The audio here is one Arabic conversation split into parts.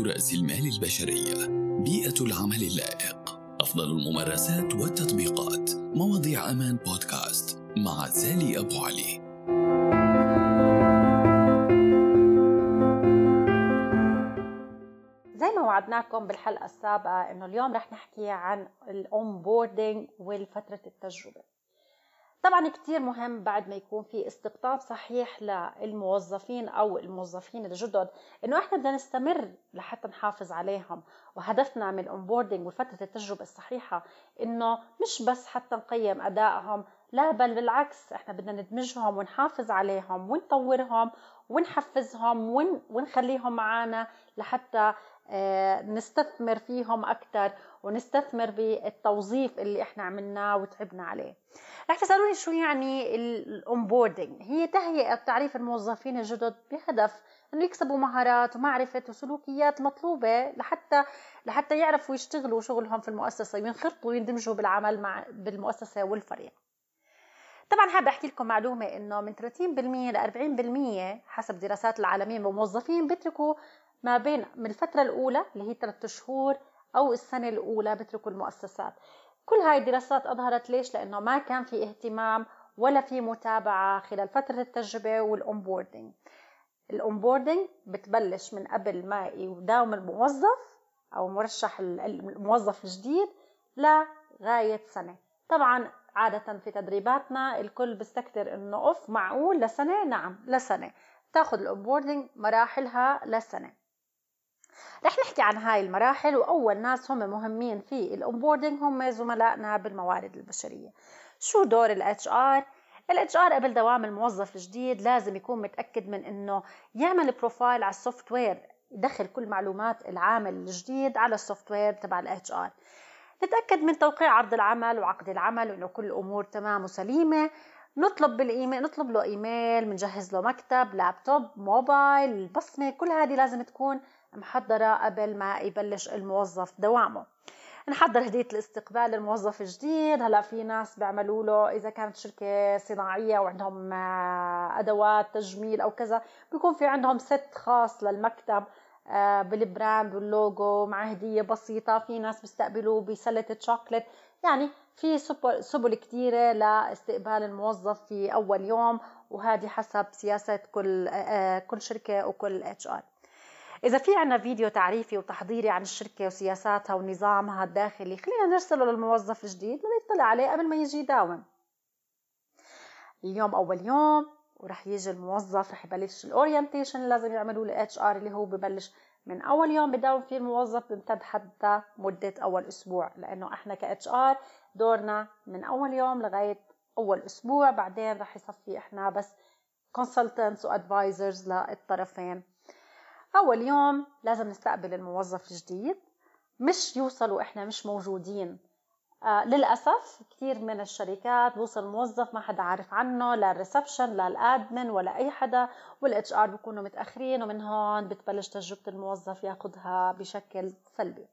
رأس المال البشرية بيئة العمل اللائق. أفضل الممارسات والتطبيقات. مواضيع أمان بودكاست مع سالي أبو علي. زي ما وعدناكم بالحلقة السابقة إنه اليوم رح نحكي عن الأونبوردينج والفترة التجربة. طبعا كتير مهم بعد ما يكون في استقطاب صحيح للموظفين أو الموظفين الجدد إنه إحنا بدنا نستمر لحتى نحافظ عليهم. وهدفنا من ال onboarding وفترة التجربة الصحيحة إنه مش بس حتى نقيم أدائهم لا بل بالعكس إحنا بدنا ندمجهم ونحافظ عليهم ونطورهم ونحفزهم ون... ونخليهم معنا لحتى آه، نستثمر فيهم أكثر ونستثمر بالتوظيف اللي إحنا عملناه وتعبنا عليه. رح تسألوني شو يعني ال onboarding هي تهيئة تعريف الموظفين الجدد بهدف إنه يكسبوا مهارات ومعرفة وسلوكيات مطلوبة لحتى لحتى يعرفوا يشتغلوا شغلهم في المؤسسة وينخرطوا ويندمجوا بالعمل مع بالمؤسسة والفريق. طبعا حابة أحكي لكم معلومة إنه من 30% ل 40% حسب دراسات العالمية من الموظفين بيتركوا ما بين من الفترة الأولى اللي هي ثلاثة شهور أو السنة الأولى بتركوا المؤسسات. كل هاي الدراسات أظهرت ليش؟ لأنه ما كان في اهتمام ولا في متابعة خلال فترة التجربة وال onboarding ال onboarding بتبلش من قبل ما يداوم الموظف أو مرشح الموظف الجديد لغاية سنة. طبعا عادة في تدريباتنا الكل بيستكتر إنه أوف معقول لسنة؟ نعم لسنة. تاخذ ال onboarding مراحلها لسنة. رح نحكي عن هاي المراحل وأول ناس هم مهمين في ال onboarding هم زملائنا بالموارد البشرية. شو دور الاتش ار الاتش ار قبل دوام الموظف الجديد لازم يكون متأكد من إنه يعمل profile على ال software يدخل كل معلومات العامل الجديد على ال software تبع ال HR نتأكد من توقيع عرض العمل وعقد العمل وإنه كل الأمور تمام وسليمة. نطلب بالإيميل نطلب له إيميل بنجهز له مكتب لابتوب موبايل البصمة كل هذه لازم تكون محضرة قبل ما يبلش الموظف دوامه. نحضر هدية الاستقبال للموظف الجديد. هلأ في ناس بيعملوا له إذا كانت شركة صناعية وعندهم آه، أدوات تجميل أو كذا بيكون في عندهم set خاص للمكتب بال brand وال logo مع هدية بسيطة. في ناس بيستقبلوه بسلة شوكليت. يعني في سبل كثيرة لاستقبال الموظف في أول يوم وهذه حسب سياسة كل آه، كل شركة وكل HR إذا في عنا فيديو تعريفي وتحضيري عن الشركة وسياساتها ونظامها الداخلي خلينا نرسله للموظف الجديد ليطلع عليه قبل ما يجي يداوم. اليوم أول يوم ورح يجي الموظف رح يبلش ال orientation لازم يعملوه ال HR اللي هو ببلش من أول يوم بداوم فيه الموظف بيمتد حتى مدة أول أسبوع لأنه إحنا ك HR دورنا من أول يوم لغاية أول أسبوع بعدين رح يصفي إحنا بس consultants و advisors للطرفين. أول يوم لازم نستقبل الموظف الجديد مش يوصلوا إحنا مش موجودين. للأسف كثير من الشركات بوصل موظف ما حدا عارف عنه لا ال reception لا ال admin ولا أي حدا وال HR بيكونوا متأخرين ومن هون بتبلش تجربة الموظف ياخذها بشكل سلبي.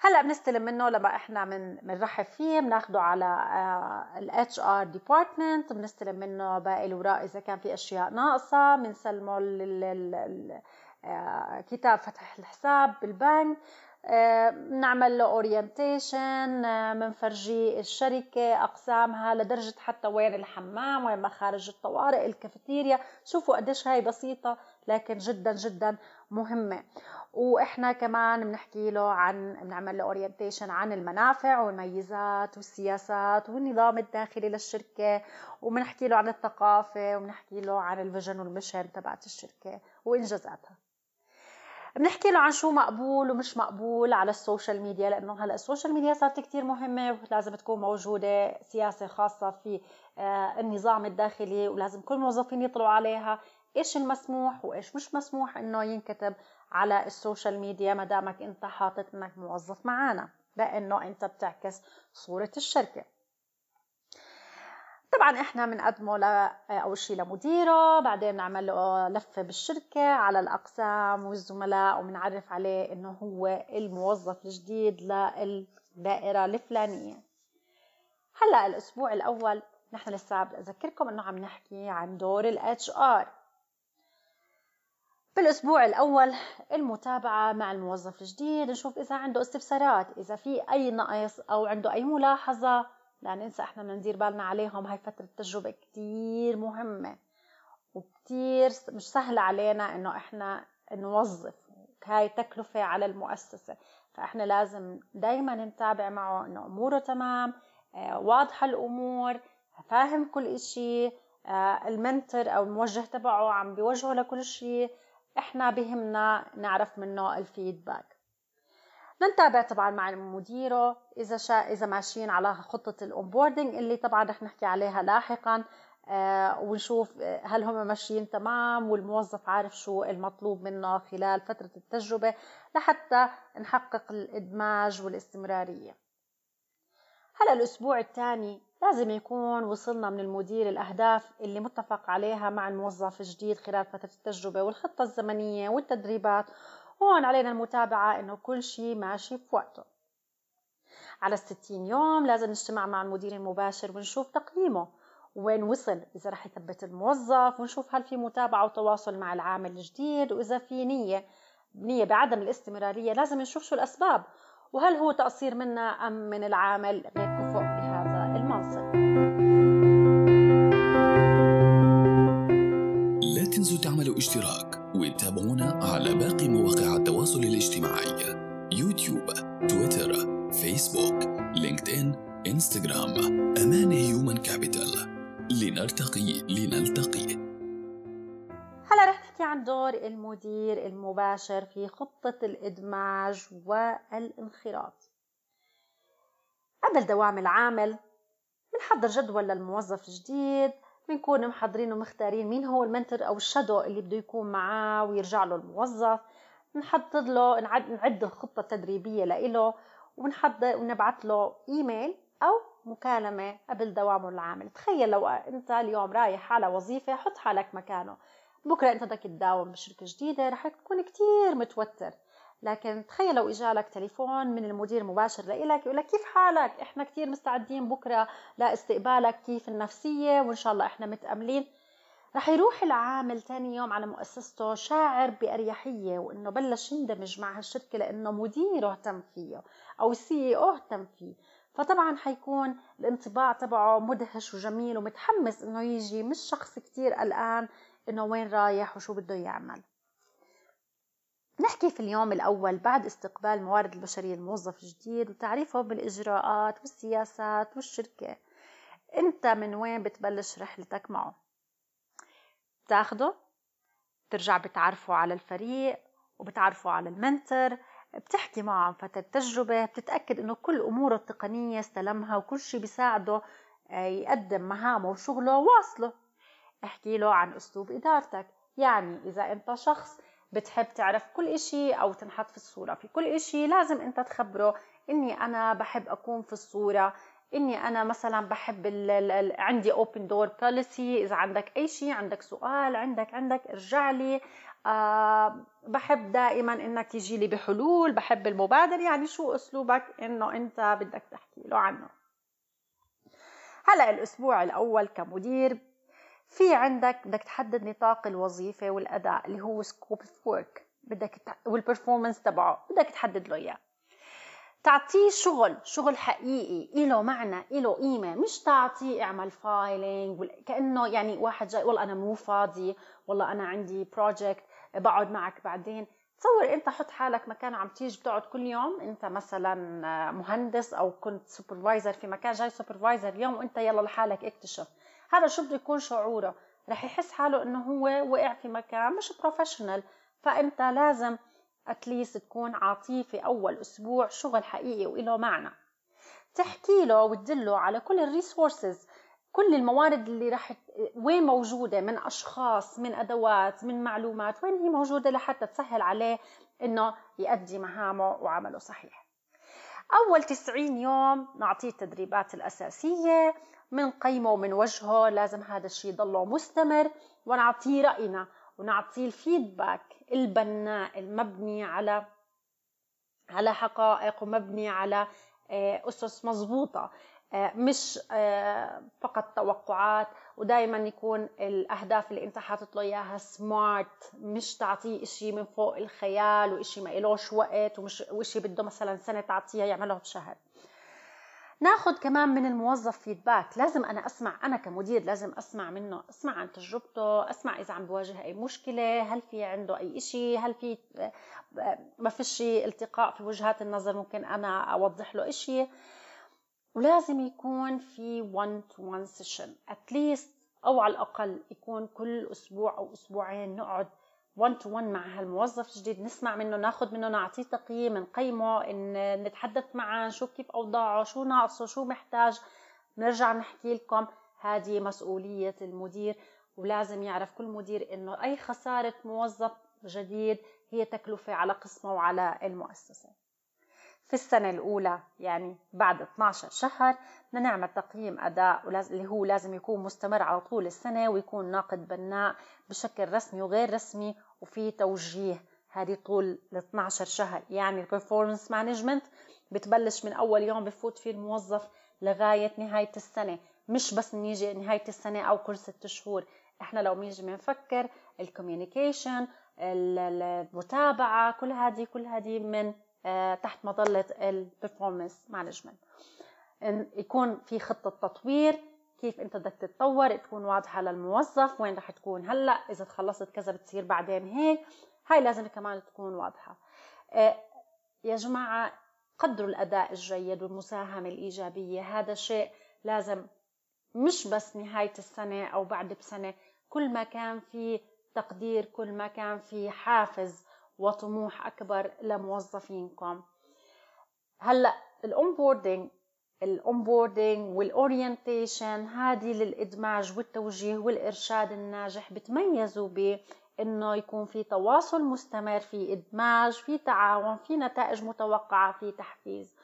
هلأ بنستلم منه لما إحنا من بنرحب فيه بناخده على ال HR department بنستلم منه باقي الاوراق إذا كان في أشياء ناقصة بنسلمه آه، كتاب فتح الحساب بالبنك بنعمل له orientation بنفرجيه الشركة أقسامها لدرجة حتى وين الحمام وين مخارج الطوارئ الكافيتيريا. شوفوا قديش هاي بسيطة لكن جدا جدا مهمة. وإحنا كمان بنحكي له عن بنعمل له orientation عن المنافع والميزات والسياسات والنظام الداخلي للشركة. وبنحكي له عن الثقافة وبنحكي له عن ال vision وال mission تبعت الشركة وإنجازاتها. بنحكي له عن شو مقبول ومش مقبول على ال social media لأنه هلأ ال social media صارت كثير مهمة ولازم تكون موجودة سياسة خاصة في آه، النظام الداخلي ولازم كل الموظفين يطلعوا عليها إيش المسموح وإيش مش مسموح إنه ينكتب على ال social media ما دامك أنت حاطط إنك موظف معنا لأنه أنت بتعكس صورة الشركة. طبعا إحنا بنقدمه ل أول شيء لمديره بعدين نعمل له لفة بالشركة على الأقسام والزملاء وبنعرف عليه إنه هو الموظف الجديد للدائرة الفلانية. هلأ الأسبوع الأول نحن لسه بدي اذكركم إنه عم نحكي عن دور ال HR بالأسبوع الأول المتابعة مع الموظف الجديد نشوف إذا عنده استفسارات إذا في أي نقص أو عنده أي ملاحظة. لا ننسى إحنا بدنا ندير بالنا عليهم هاي فترة تجربة كتير مهمة وكتير مش سهل علينا إنه إحنا نوظف هاي تكلفة على المؤسسة. فإحنا لازم دايما نتابع معه إنه أموره تمام آه، واضحة الأمور فاهم كل إشي آه، ال mentor أو الموجه تبعه عم بيوجهه لكل شيء إحنا بهمنا نعرف منه ال feedback. نتابع طبعا مع مديره إذا شا إذا ماشيين على خطة ال onboarding اللي طبعا رح نحكي عليها لاحقا آه ونشوف هل هم ماشيين تمام والموظف عارف شو المطلوب منه خلال فترة التجربة لحتى نحقق الإدماج والاستمرارية. هلا الأسبوع الثاني لازم يكون وصلنا من المدير الأهداف اللي متفق عليها مع الموظف الجديد خلال فترة التجربة والخطة الزمنية والتدريبات هون علينا المتابعة إنه كل شيء ماشي في وقته. على الستين يوم لازم نجتمع مع المدير المباشر ونشوف تقييمه. وين وصل؟ إذا رح يثبت الموظف ونشوف هل في متابعة وتواصل مع العامل الجديد وإذا في نية نية بعدم الاستمرارية لازم نشوف شو الأسباب. وهل هو تقصير منا أم من العامل؟ غير كفؤ بهذا المنصب. لا تنسوا تعملوا اشتراك. وتابعونا على باقي مواقع التواصل الاجتماعي يوتيوب تويتر فيسبوك لينكد إن إنستغرام. أمان هيومن كابيتال. لنرتقي لنلتقي. هلا رح نحكي عن دور المدير المباشر في خطة الإدماج والانخراط. قبل دوام العامل بنحضر جدول للموظف الجديد بنكون محضرين ومختارين مين هو ال mentor أو ال shadow اللي بده يكون معاه ويرجع له الموظف. نحضر له نعد, نعد الخطة التدريبية لإله ونحضر ونبعث له إيميل أو مكالمة قبل دوامه العامل تخيل لو أنت اليوم رايح على وظيفة حط حالك مكانه. بكرة أنت بدك تداوم بشركة جديدة رح تكون كتير متوتر. لكن تخيل لو إجالك تليفون من المدير مباشر لإلك يقول لك كيف حالك؟ إحنا كثير مستعدين بكرة لاستقبالك كيف النفسية؟ وإن شاء الله إحنا متأملين. رح يروح العامل ثاني يوم على مؤسسته شاعر بأريحية وإنه بلش يندمج مع هالشركة لأنه مديره اهتم فيه أو السي أو اهتم فيه. فطبعا حيكون الانطباع تبعه مدهش وجميل ومتحمس إنه يجي. مش شخص كتير قلقان إنه وين رايح وشو بده يعمل. نحكي في اليوم الأول بعد استقبال الموارد البشرية الموظف الجديد وتعريفه بالإجراءات والسياسات والشركة. أنت من وين بتبلش رحلتك معه؟ بتاخده؟ بترجع بتعرفه على الفريق وبتعرفه على المنتر؟ بتحكي معه عن فترة تجربة؟ بتتأكد إنه كل أموره التقنية استلمها وكل شيء بيساعده آه، يقدم مهامه وشغله واصله احكي له عن أسلوب إدارتك يعني إذا أنت شخص بتحب تعرف كل إشي أو تنحط في الصورة. في كل إشي لازم أنت تخبره إني أنا بحب أكون في الصورة إني أنا مثلا بحب ال ال عندي open door policy. إذا عندك أي شيء عندك سؤال عندك عندك ارجع لي. أه بحب دائما إنك تيجي لي بحلول بحب المبادر يعني شو أسلوبك؟ إنه أنت بدك تحكي له عنه. هلأ الأسبوع الأول كمدير في عندك بدك تحدد نطاق الوظيفة والأداء اللي هو scope work بدك وال performance تبعه. بدك تحدد له إياه. تعطيه شغل شغل حقيقي له معنى له قيمة. مش تعطيه اعمل filing كأنه يعني واحد جاي والله أنا مو فاضي والله أنا عندي project بقعد معك بعدين. تصور أنت حط حالك مكان عم تيجي بتقعد كل يوم. أنت مثلا مهندس أو كنت supervisor في مكان جاي supervisor اليوم وأنت يلا لحالك اكتشف. هذا شو بده يكون شعوره؟ رح يحس حاله إنه هو وقع في مكان مش professional فأنت لازم at least تكون عاطيه في أول أسبوع شغل حقيقي وله معنى. تحكي له وتدله على كل ال resources كل الموارد اللي رح وين موجودة من أشخاص من أدوات من معلومات وين هي موجودة لحتى تسهل عليه إنه يؤدي مهامه وعمله صحيح. أول 90 يوم نعطيه التدريبات الأساسية من قيمة ومن وجهه لازم هذا الشيء يضله مستمر. ونعطيه رأينا ونعطيه الفيدباك البناء المبني على على حقائق ومبني على آه، أسس مضبوطة. آه، مش آه، فقط توقعات. ودائما يكون الأهداف اللي أنت حاطط له إياها سمارت مش تعطيه إشي من فوق الخيال وإشي ما إلوش وقت ومش وإشي بده مثلا سنة تعطيها يعمله بشهر. ناخذ كمان من الموظف feedback لازم أنا أسمع أنا كمدير لازم أسمع منه أسمع عن تجربته أسمع إذا عم بواجه أي مشكلة هل في عنده أي شيء هل في ما فيش التقاء في وجهات النظر ممكن أنا أوضح له شيء ولازم يكون في 1 to 1 session at least أو على الأقل يكون كل أسبوع أو أسبوعين نقعد 1 to 1 مع هالموظف الجديد نسمع منه ناخذ منه نعطيه تقييم نقيمه إن نتحدث معه نشوف كيف أوضاعه شو ناقصه شو محتاج. نرجع نحكي لكم هذه مسؤولية المدير ولازم يعرف كل مدير إنه أي خسارة موظف جديد هي تكلفة على قسمه وعلى المؤسسة. في السنة الأولى يعني بعد 12 شهر بدنا نعمل تقييم أداء اللي هو لازم يكون مستمر على طول السنة ويكون ناقد بناء بشكل رسمي وغير رسمي وفي توجيه هذه طول ال 12 شهر. يعني ال performance management بتبلش من أول يوم بفوت فيه الموظف لغاية نهاية السنة. مش بس نيجي نهاية السنة أو كل ست شهور. إحنا لو بنيجي بنفكر ال communication المتابعة كل هذه كل هذه من تحت مظلة ال performance management يكون في خطة تطوير كيف أنت بدك تتطور تكون واضحة للموظف وين رح تكون هلأ إذا خلصت كذا بتصير بعدين هيك. هاي لازم كمان تكون واضحة. آه، يا جماعة قدروا الأداء الجيد والمساهمة الإيجابية. هذا شيء لازم مش بس نهاية السنة أو بعد بسنة كل ما كان في تقدير كل ما كان في حافز وطموح أكبر لموظفينكم. هلأ ال onboarding ال onboarding وال orientation هذه للإدماج والتوجيه والإرشاد الناجح بتميزوا بانه يكون في تواصل مستمر في إدماج في تعاون في نتائج متوقعة في تحفيز.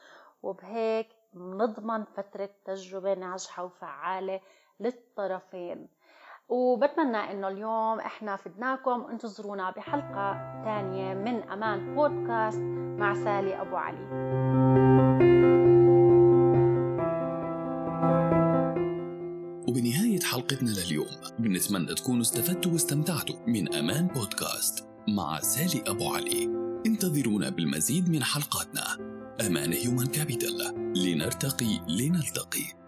وبهيك نضمن فترة تجربة ناجحة وفعالة للطرفين. وبتمنى إنه اليوم إحنا فدناكم. انتظرونا بحلقة ثانية من أمان بودكاست مع سالي أبو علي. وبنهاية حلقتنا لليوم بنتمنى تكونوا استفدتوا واستمتعتوا من أمان بودكاست مع سالي أبو علي. انتظرونا بالمزيد من حلقاتنا. أمان هيومن كابيتال لنرتقي لنلتقي.